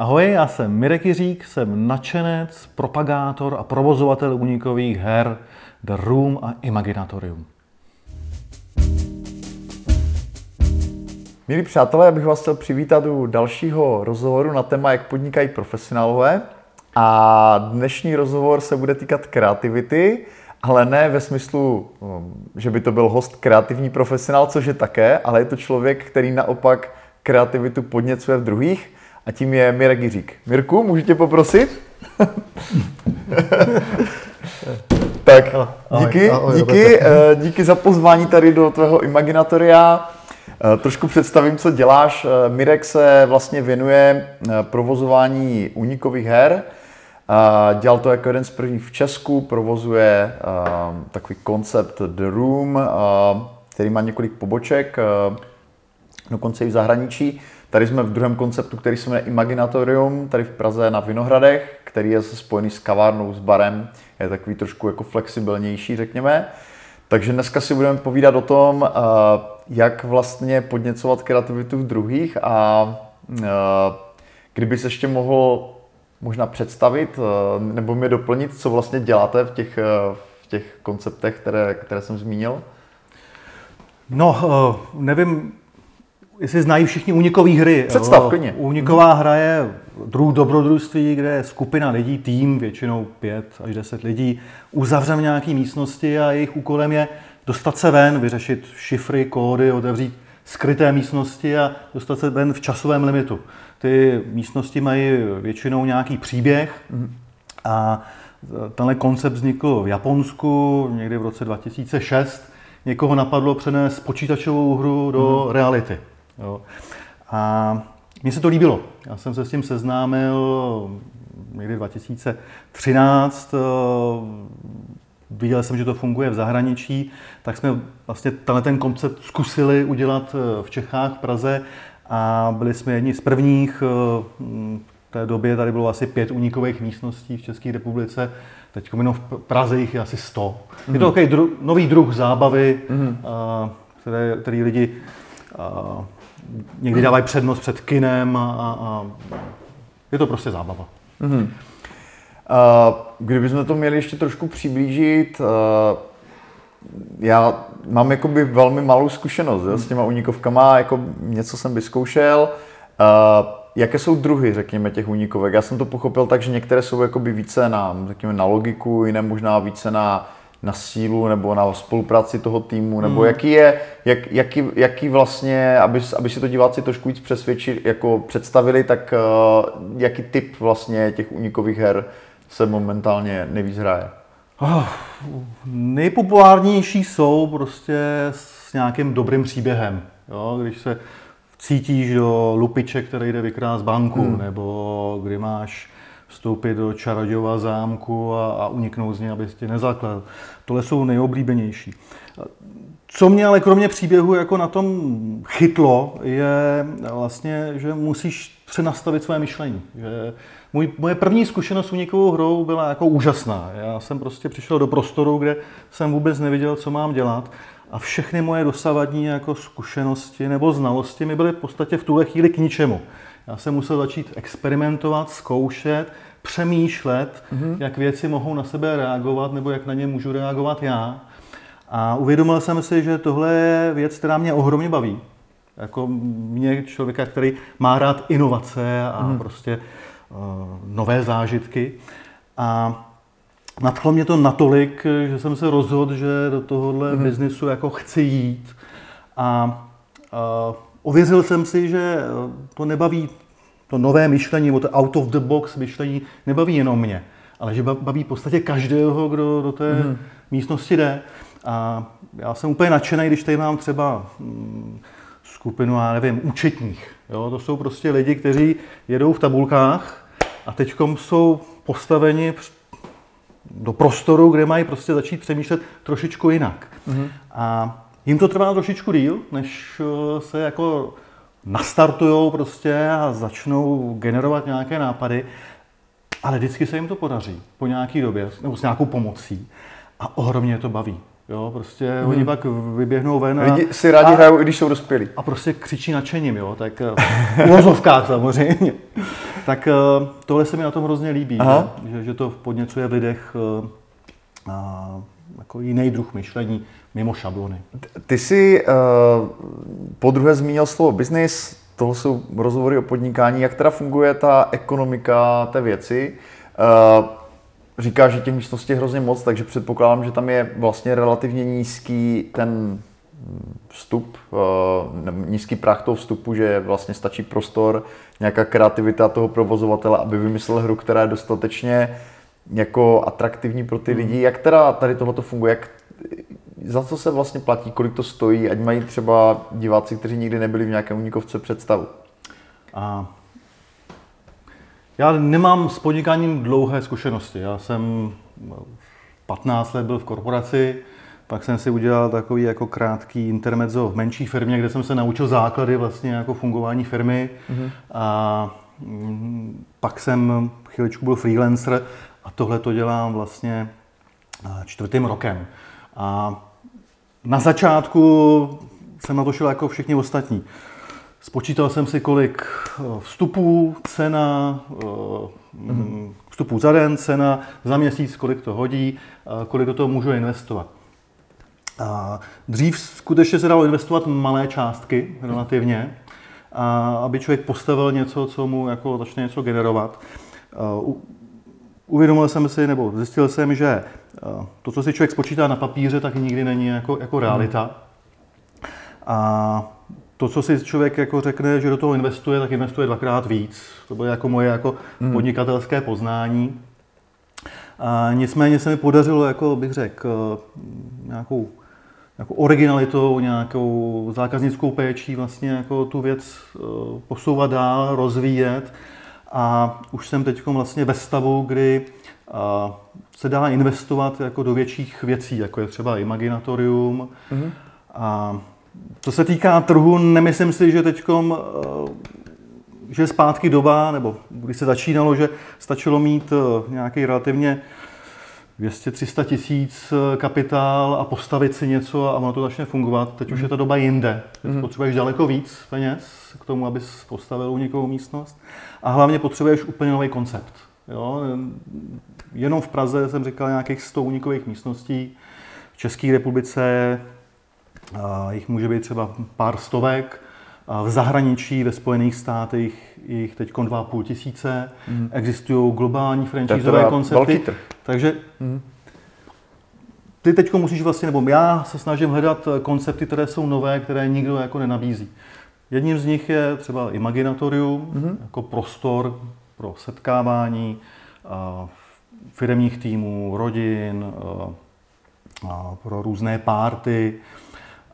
Ahoj, já jsem Mirek Jiřík, jsem nadšenec, propagátor a provozovatel unikových her The Room a Imaginatorium. Milí přátelé, já bych vás chtěl přivítat u dalšího rozhovoru na téma, jak podnikají profesionálové. A dnešní rozhovor se bude týkat kreativity, ale ne ve smyslu, um, že by to byl host kreativní profesionál, což je také, ale je to člověk, který naopak kreativitu podněcuje v druhých a tím je Mirek Jiřík. Mirku, můžu tě poprosit? tak, díky, díky, eh, díky za pozvání tady do tvého Imaginatoria. Eh, trošku představím, co děláš. Eh, Mirek se vlastně věnuje provozování únikových her. Dělal to jako jeden z prvních v Česku, provozuje takový koncept The Room, který má několik poboček, dokonce i v zahraničí. Tady jsme v druhém konceptu, který se jmenuje Imaginatorium, tady v Praze na Vinohradech, který je spojený s kavárnou, s barem, je takový trošku jako flexibilnější, řekněme. Takže dneska si budeme povídat o tom, eh, jak vlastně podněcovat kreativitu v druhých a eh, kdyby se ještě mohl možná představit eh, nebo mě doplnit, co vlastně děláte v těch, v těch konceptech, které, které jsem zmínil? No, nevím, jestli znají všichni únikové hry. Představ, klidně. Úniková hra je druh dobrodružství, kde je skupina lidí, tým, většinou pět až deset lidí, uzavřen v nějaké místnosti a jejich úkolem je dostat se ven, vyřešit šifry, kódy, otevřít skryté místnosti a dostat se ven v časovém limitu. Ty místnosti mají většinou nějaký příběh a tenhle koncept vznikl v Japonsku někdy v roce 2006. Někoho napadlo přenést počítačovou hru do hmm. reality. Jo. A mně se to líbilo. Já jsem se s tím seznámil někdy 2013. Viděl jsem, že to funguje v zahraničí, tak jsme vlastně tenhle ten koncept zkusili udělat v Čechách, v Praze a byli jsme jedni z prvních. V té době tady bylo asi pět unikových místností v České republice. Teď jenom v Praze jich je asi 100. Mm. Je to mhm. takový dru- nový druh zábavy, mm. které, který lidi někdy dávají přednost před kinem a, a, je to prostě zábava. Mm-hmm. Kdybychom to měli ještě trošku přiblížit, já mám jakoby velmi malou zkušenost jo, s těma unikovkama, jako něco jsem vyzkoušel. Jaké jsou druhy, řekněme, těch unikovek? Já jsem to pochopil tak, že některé jsou jakoby více na, řekněme, na logiku, jiné možná více na na sílu nebo na spolupráci toho týmu, nebo mm. jaký je, jak, jaký, jaký vlastně, aby, aby si to diváci trošku víc přesvědčili, jako představili, tak uh, jaký typ vlastně těch unikových her se momentálně nejvíc hraje? Oh, nejpopulárnější jsou prostě s nějakým dobrým příběhem. Jo? Když se cítíš do lupiče, který jde vykrást banku, mm. nebo kdy máš vstoupit do čarodějova zámku a, a uniknout z něj, aby tě nezakladl. Tohle jsou nejoblíbenější. Co mě ale kromě příběhu jako na tom chytlo, je vlastně, že musíš přenastavit své myšlení. Že můj, moje první zkušenost s unikovou hrou byla jako úžasná. Já jsem prostě přišel do prostoru, kde jsem vůbec neviděl, co mám dělat a všechny moje dosavadní jako zkušenosti nebo znalosti mi byly v podstatě v tuhle chvíli k ničemu. Já jsem musel začít experimentovat, zkoušet, přemýšlet, mm-hmm. jak věci mohou na sebe reagovat nebo jak na ně můžu reagovat já. A uvědomil jsem si, že tohle je věc, která mě ohromně baví. Jako mě, člověka, který má rád inovace a mm. prostě uh, nové zážitky. A nadchlo mě to natolik, že jsem se rozhodl, že do tohohle mm. biznisu jako chci jít. A uh, ověřil jsem si, že to nebaví to nové myšlení, nebo to out of the box myšlení nebaví jenom mě, ale že baví v podstatě každého, kdo do té mm. místnosti jde. A já jsem úplně nadšený, když tady mám třeba mm, skupinu, já nevím, účetních. Jo? To jsou prostě lidi, kteří jedou v tabulkách a teď jsou postaveni do prostoru, kde mají prostě začít přemýšlet trošičku jinak. Mm. A jim to trvá trošičku díl, než eh, se jako nastartují prostě a začnou generovat nějaké nápady, ale vždycky se jim to podaří po nějaké době, nebo s nějakou pomocí a ohromně to baví. Jo, prostě hmm. oni pak vyběhnou ven a... Lidi si rádi hrajou, i když jsou dospělí. A prostě křičí nadšením, jo, tak v uvozovkách samozřejmě. tak tohle se mi na tom hrozně líbí, že, že to podněcuje v lidech a, jako jiný druh myšlení mimo šablony. Ty jsi uh, po druhé zmínil slovo business, tohle jsou rozhovory o podnikání. Jak teda funguje ta ekonomika té věci? Uh, říká, že těch místností je hrozně moc, takže předpokládám, že tam je vlastně relativně nízký ten vstup, uh, nízký prach toho vstupu, že vlastně stačí prostor, nějaká kreativita toho provozovatele, aby vymyslel hru, která je dostatečně jako atraktivní pro ty hmm. lidi. Jak teda tady tohle funguje? Jak, za co se vlastně platí, kolik to stojí, ať mají třeba diváci, kteří nikdy nebyli v nějakém unikovce představu? A já nemám s podnikáním dlouhé zkušenosti. Já jsem 15 let byl v korporaci, pak jsem si udělal takový jako krátký intermezzo v menší firmě, kde jsem se naučil základy vlastně jako fungování firmy. Mm-hmm. A mm, pak jsem chvíličku byl freelancer a tohle to dělám vlastně čtvrtým rokem. A na začátku jsem na to šel jako všichni ostatní. Spočítal jsem si, kolik eh, vstupů, cena, mm-hmm. vstupů za den, cena za měsíc, kolik to hodí, kolik do toho můžu investovat. A dřív skutečně se dalo investovat malé částky relativně, a aby člověk postavil něco, co mu jako začne něco generovat. Uvědomil jsem si, nebo zjistil jsem, že to, co si člověk spočítá na papíře, tak nikdy není jako, jako realita. A to, co si člověk jako řekne, že do toho investuje, tak investuje dvakrát víc. To bylo jako moje jako hmm. podnikatelské poznání. A nicméně se mi podařilo, jako bych řekl, nějakou, nějakou originalitou, nějakou zákaznickou péčí vlastně jako tu věc eh, posouvat dál, rozvíjet. A už jsem teď vlastně ve stavu, kdy eh, se dá investovat jako do větších věcí, jako je třeba Imaginatorium. Mm-hmm. A co se týká trhu, nemyslím si, že teď eh, že je zpátky doba, nebo když se začínalo, že stačilo mít eh, nějaký relativně 200-300 tisíc eh, kapitál a postavit si něco a ono to začne fungovat. Teď mm. už je ta doba jinde. Teď mm. potřebuješ daleko víc peněz k tomu, abys postavil unikovou místnost. A hlavně potřebuješ úplně nový koncept. Jo? Jenom v Praze jsem říkal nějakých 100 unikových místností. V České republice jich může být třeba pár stovek. V zahraničí, ve Spojených státech, jich teď 2,5 tisíce. Mm. Existují globální franchiseové koncepty. Takže mm. ty teď musíš vlastně, nebo já se snažím hledat koncepty, které jsou nové, které nikdo jako nenabízí. Jedním z nich je třeba Imaginatorium, mm. jako prostor pro setkávání firmních týmů, rodin, pro různé párty.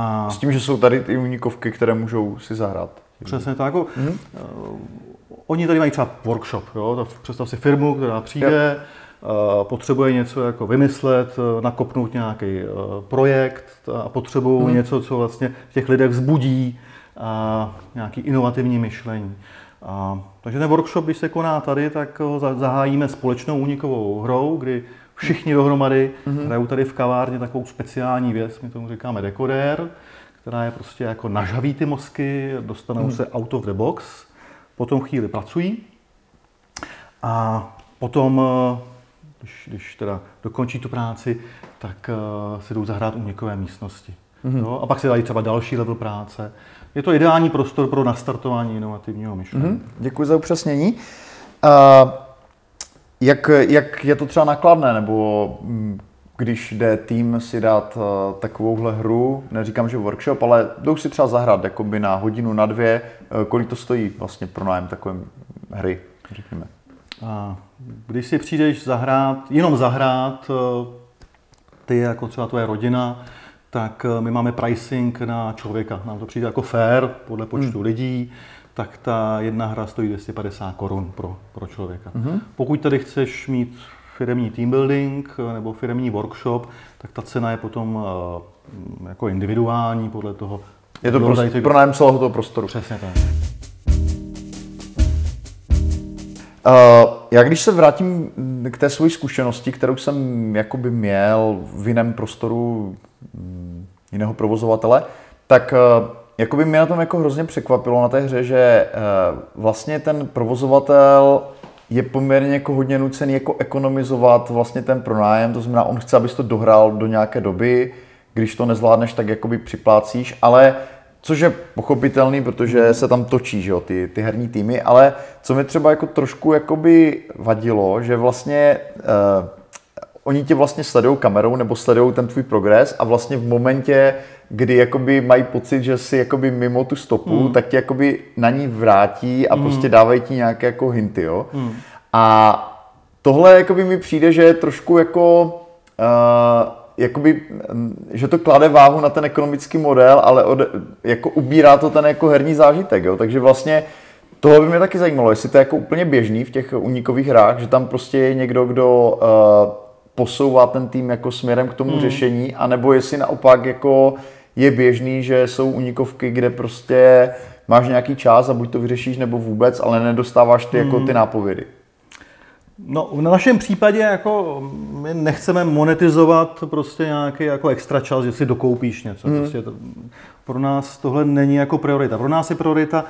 A... S tím, že jsou tady ty unikovky, které můžou si zahrát. Přesně tak. Jako, hmm? uh, oni tady mají třeba workshop. Jo? Představ si firmu, která přijde, uh, potřebuje něco jako vymyslet, uh, nakopnout nějaký uh, projekt a potřebují hmm. něco, co vlastně v těch lidech vzbudí uh, nějaký inovativní myšlení. Uh, takže ten workshop, když se koná tady, tak ho zahájíme společnou únikovou hrou, kdy všichni dohromady mm-hmm. hrajou tady v kavárně takovou speciální věc, my tomu říkáme dekodér, která je prostě jako nažaví ty mozky, dostanou mm-hmm. se out of the box, potom chvíli pracují a potom, eh, když, když teda dokončí tu práci, tak uh, si jdou zahrát unikové místnosti. Mm-hmm. No, a pak si dají třeba další level práce. Je to ideální prostor pro nastartování inovativního myšlení. Mm-hmm. Děkuji za upřesnění. Uh, jak, jak je to třeba nakladné, nebo mm, když jde tým si dát uh, takovouhle hru, neříkám, že workshop, ale jdou si třeba zahrát jakoby na hodinu, na dvě, uh, kolik to stojí vlastně pro nájem takové hry, řekněme. A když si přijdeš zahrát, jenom zahrát, uh, ty jako třeba tvoje rodina, tak my máme pricing na člověka. Nám to přijde jako fair podle počtu hmm. lidí tak ta jedna hra stojí 250 korun pro, pro člověka. Mm-hmm. Pokud tady chceš mít firmní team building nebo firmní workshop, tak ta cena je potom uh, jako individuální podle toho. Je to prostě pro nájem celého toho prostoru. Přesně tak. Uh, já když se vrátím k té své zkušenosti, kterou jsem jakoby měl v jiném prostoru mm, jiného provozovatele, tak uh, jakoby mě na tom jako hrozně překvapilo na té hře, že uh, vlastně ten provozovatel je poměrně jako hodně nucený jako ekonomizovat vlastně ten pronájem, to znamená, on chce, abys to dohrál do nějaké doby, když to nezvládneš, tak jakoby připlácíš, ale což je pochopitelný, protože se tam točí, že jo, ty, ty herní týmy, ale co mi třeba jako trošku jakoby vadilo, že vlastně uh, oni tě vlastně sledují kamerou nebo sledují ten tvůj progres a vlastně v momentě, kdy jakoby mají pocit, že jsi jakoby mimo tu stopu, mm. tak tě jakoby na ní vrátí a mm. prostě dávají ti nějaké jako hinty, jo. Mm. A tohle jakoby mi přijde, že je trošku jako uh, jakoby, že to klade váhu na ten ekonomický model, ale od, jako ubírá to ten jako herní zážitek, jo? takže vlastně tohle by mě taky zajímalo, jestli to je jako úplně běžný v těch unikových hrách, že tam prostě je někdo, kdo uh, posouvá ten tým jako směrem k tomu mm. řešení, anebo jestli naopak jako je běžný, že jsou unikovky, kde prostě máš nějaký čas a buď to vyřešíš nebo vůbec, ale nedostáváš ty, mm. jako ty nápovědy. No, v našem případě jako my nechceme monetizovat prostě nějaký jako extra čas, že si dokoupíš něco. Hmm. Prostě to, pro nás tohle není jako priorita. Pro nás je priorita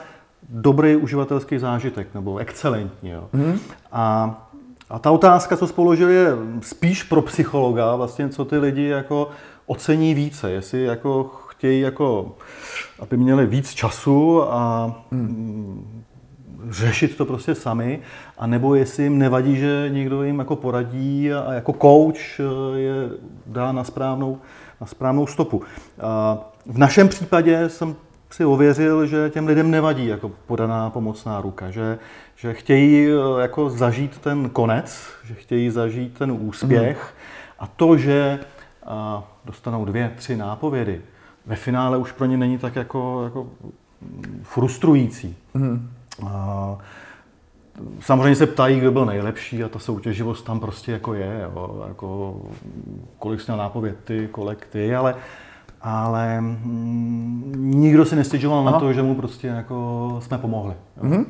dobrý uživatelský zážitek, nebo excelentní. Jo. Hmm. A, a ta otázka, co spoložil, je spíš pro psychologa, vlastně, co ty lidi jako ocení více. Jestli jako chtějí, jako, aby měli víc času a hmm řešit to prostě sami, a nebo jestli jim nevadí, že někdo jim jako poradí a jako coach eh, je dá na správnou, na správnou stopu. A v našem případě jsem si ověřil, že těm lidem nevadí jako podaná pomocná ruka, že, že chtějí eh, jako zažít ten konec, že chtějí zažít ten úspěch mm. a to, že a dostanou dvě, tři nápovědy, ve finále už pro ně není tak jako, jako frustrující. Mm. Samozřejmě se ptají, kdo byl nejlepší a ta soutěživost tam prostě jako je, jo, jako kolik jsi měl nápověd ty, kolik ty, ale, ale mm, nikdo si nestěžoval na to, že mu prostě jako jsme pomohli. Mm-hmm.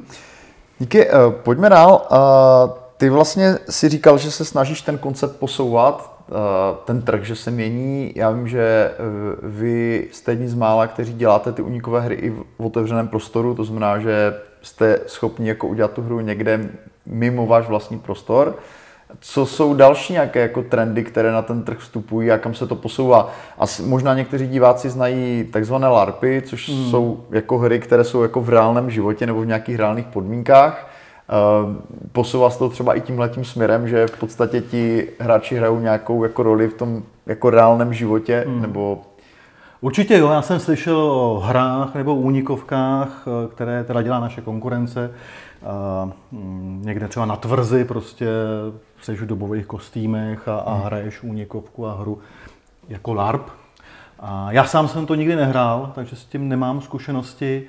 Díky, uh, pojďme dál. Uh, ty vlastně si říkal, že se snažíš ten koncept posouvat, uh, ten trh, že se mění. Já vím, že vy jste jedni z mála, kteří děláte ty unikové hry i v otevřeném prostoru, to znamená, že jste schopni jako udělat tu hru někde mimo váš vlastní prostor. Co jsou další nějaké jako trendy, které na ten trh vstupují a kam se to posouvá? Asi možná někteří diváci znají takzvané LARPy, což hmm. jsou jako hry, které jsou jako v reálném životě nebo v nějakých reálných podmínkách. Uh, posouvá se to třeba i tímhletím směrem, že v podstatě ti hráči hrajou nějakou jako roli v tom jako reálném životě, hmm. nebo Určitě jo, já jsem slyšel o hrách nebo únikovkách, eh, které teda dělá naše konkurence. Mm, někde třeba na tvrzi prostě seš v dobových kostýmech a, a hmm. hraješ únikovku a hru jako LARP. A já sám jsem to nikdy nehrál, takže s tím nemám zkušenosti.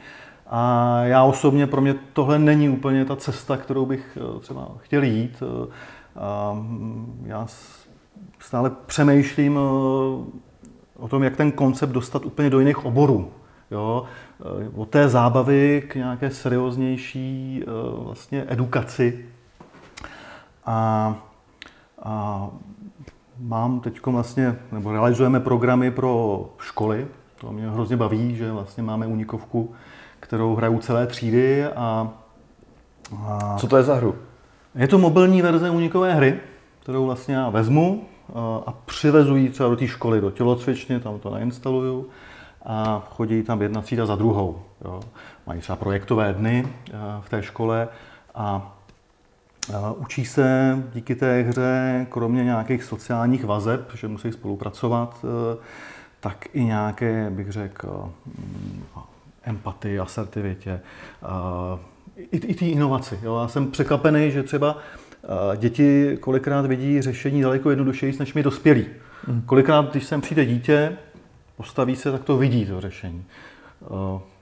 A já osobně, pro mě tohle není úplně ta cesta, kterou bych eh, třeba chtěl jít. Eh, a mm, já stále přemýšlím o tom, jak ten koncept dostat úplně do jiných oborů. Jo? Od té zábavy k nějaké serióznější eh, vlastně edukaci. A, a mám teď vlastně, nebo realizujeme programy pro školy. To mě hrozně baví, že vlastně máme unikovku, kterou hrajou celé třídy. A, a Co to je za hru? Je to mobilní verze unikové hry, kterou vlastně já vezmu, a přivezují třeba do té školy, do tělocvičny, tam to nainstalují a chodí tam jedna třída za druhou. Jo. Mají třeba projektové dny v té škole a Učí se díky té hře, kromě nějakých sociálních vazeb, že musí spolupracovat, tak i nějaké, bych řekl, mm, empatii, asertivitě, i, i ty inovaci. Jo. Já jsem překvapený, že třeba Děti kolikrát vidí řešení daleko jednodušeji než my dospělí. Mm. Kolikrát, když sem přijde dítě, postaví se, tak to vidí, to řešení.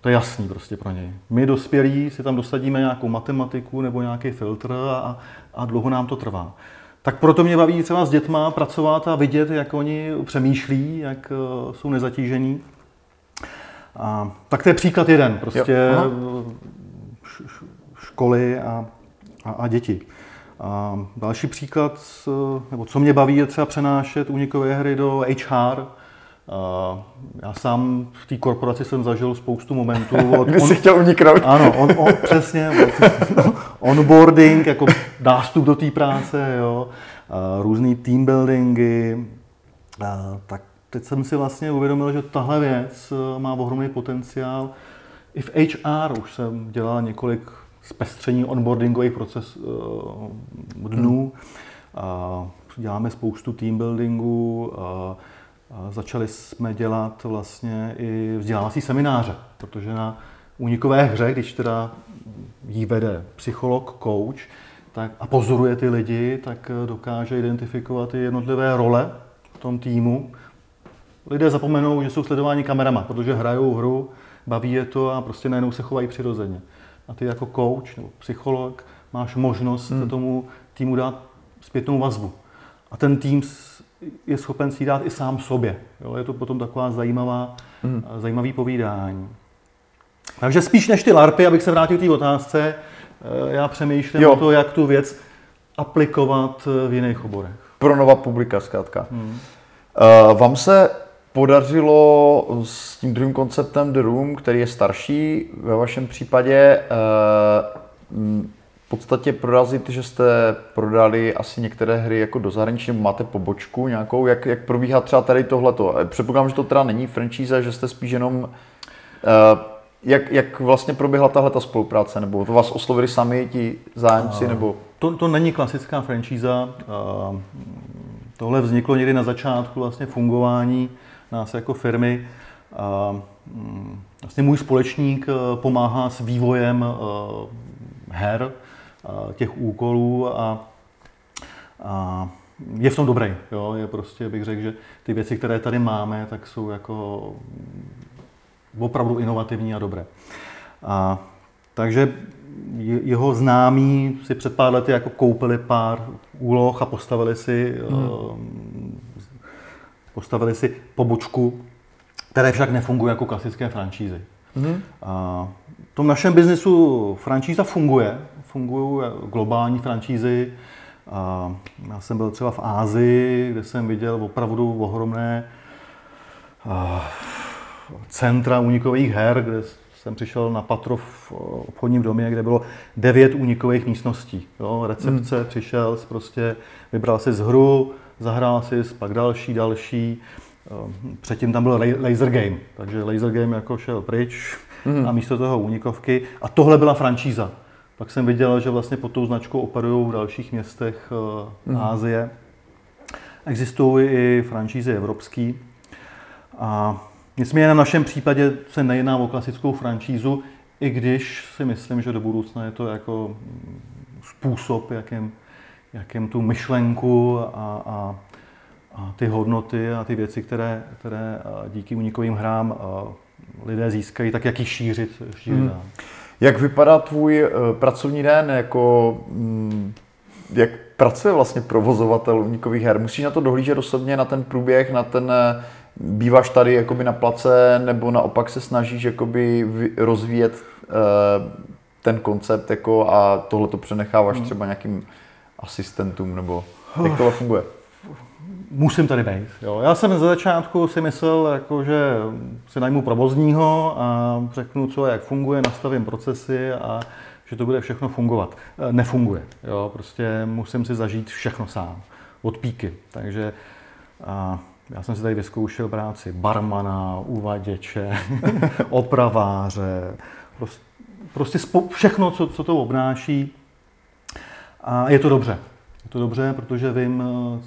To je jasný prostě pro něj. My dospělí si tam dosadíme nějakou matematiku nebo nějaký filtr a, a dlouho nám to trvá. Tak proto mě baví třeba s dětma pracovat a vidět, jak oni přemýšlí, jak e, jsou nezatížení. A, tak to je příklad jeden, prostě jo, školy a, a, a děti. A další příklad, nebo co mě baví, je třeba přenášet unikové hry do HR, Já sám v té korporaci jsem zažil spoustu momentů. Od, Kdy on, jsi chtěl uniknout. Ano, on, on, přesně. onboarding, jako nástup do té práce, jo, různý team buildingy. Tak teď jsem si vlastně uvědomil, že tahle věc eh, má ohromný potenciál. I v HR už jsem dělal několik zpestření onboardingových proces uh, dnů. Hmm. děláme spoustu team buildingu. Začali jsme dělat vlastně i vzdělávací semináře, protože na únikové hře, když teda jí vede psycholog, coach, tak, a pozoruje ty lidi, tak eh, dokáže identifikovat ty jednotlivé role v tom týmu, lidé zapomenou, že jsou sledováni kamerama, protože hrajou hru, baví je to a prostě najednou se chovají přirozeně. A ty jako coach nebo psycholog máš možnost hmm. tomu týmu dát zpětnou vazbu. A ten tým je schopen si dát i sám sobě. Jo? Je to potom taková zajímavá, hmm. zajímavý povídání. Takže spíš než ty larpy, abych se vrátil k té otázce, eh, já přemýšlím jo. o to, jak tu věc aplikovat v jiných oborech. Pro nová publika zkrátka. Hmm. Uh, vám se podařilo s tím druhým konceptem The Room, který je starší, ve vašem případě eh, v podstatě prorazit, že jste prodali asi některé hry jako do zahraničí, máte pobočku nějakou, jak, jak probíhá třeba tady tohleto. Předpokládám, že to teda není franchise, že jste spíš jenom eh, jak, jak vlastně proběhla tahle ta spolupráce, nebo to vás oslovili sami ti zájemci, nebo? To, to není klasická franšíza. Tohle vzniklo někdy na začátku vlastně fungování nás jako firmy. Mm, vlastně můj společník eh, pomáhá s vývojem eh, her, eh, těch úkolů a, a je v tom dobrý. Jo? Je prostě, bych řekl, že ty věci, které tady máme, tak jsou jako opravdu inovativní a dobré. A, takže jeho známí si před pár lety jako koupili pár úloh a postavili si hmm postavili si pobočku, které však nefungují jako klasické franšízy. Mm-hmm. A v tom našem biznesu franšíza funguje, fungují globální franšízy. A já jsem byl třeba v Ázii, kde jsem viděl opravdu ohromné centra únikových her, kde jsem přišel na patro v obchodním domě, kde bylo devět únikových místností. Jo, recepce, hmm. přišel, prostě vybral si z hru, zahrál si, pak další, další. Ehm, předtím tam byl laser game, takže laser game jako šel pryč mm. a místo toho únikovky. A tohle byla franšíza. Pak jsem viděl, že vlastně pod tou značkou operují v dalších městech mm. Ázie. Existují i franšízy evropské. A nicméně na našem případě se nejedná o klasickou franšízu, i když si myslím, že do budoucna je to jako způsob, jakým jakým tu myšlenku a, a, a ty hodnoty a ty věci, které, které díky unikovým hrám lidé získají, tak jak ji šířit, šířit hmm. Jak vypadá tvůj uh, pracovní den, jako mm, jak pracuje vlastně provozovatel unikových her? Musíš na to dohlížet osobně, na ten průběh, na ten, e, býváš tady jakoby na place, nebo naopak se snažíš jakoby rozvíjet uh, ten koncept jako a tohle to přenecháváš hmm. třeba nějakým asistentům, nebo jak tohle funguje? Musím tady být. Jo. Já jsem za začátku si myslel, jako, že si najmu provozního a řeknu, co a jak funguje, nastavím procesy a že to bude všechno fungovat. E, nefunguje. Jo. Prostě musím si zažít všechno sám. Od píky. Takže a já jsem si tady vyzkoušel práci barmana, uvaděče, opraváře, prostě, prostě všechno, co, co to obnáší. A je to dobře. Je to dobře, protože vím, eh,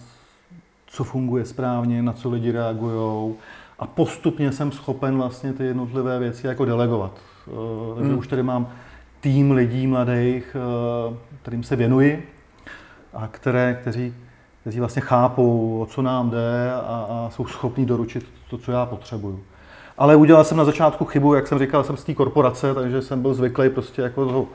co funguje správně, na co lidi reagují a postupně jsem schopen vlastně ty jednotlivé věci jako delegovat. Eh, takže hmm. už tady mám tým lidí mladých, eh, kterým se věnuji a které, kteří, kteří vlastně chápou, o co nám jde a, a jsou schopní doručit to, co já potřebuju. Ale udělal jsem na začátku chybu, jak jsem říkal, jsem z té korporace, takže jsem byl zvyklý prostě jako toho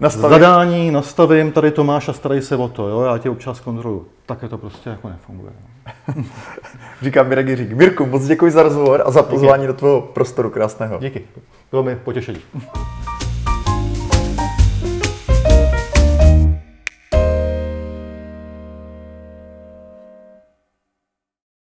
nastavím. zadání, nastavím, tady to máš a starej se o to, jo, já tě občas kontroluji. je to prostě jako nefunguje. Říká Mirek Jiřík. Mirku, moc děkuji za rozhovor a za pozvání Díky. do tvého prostoru krásného. Díky, bylo mi potěšení.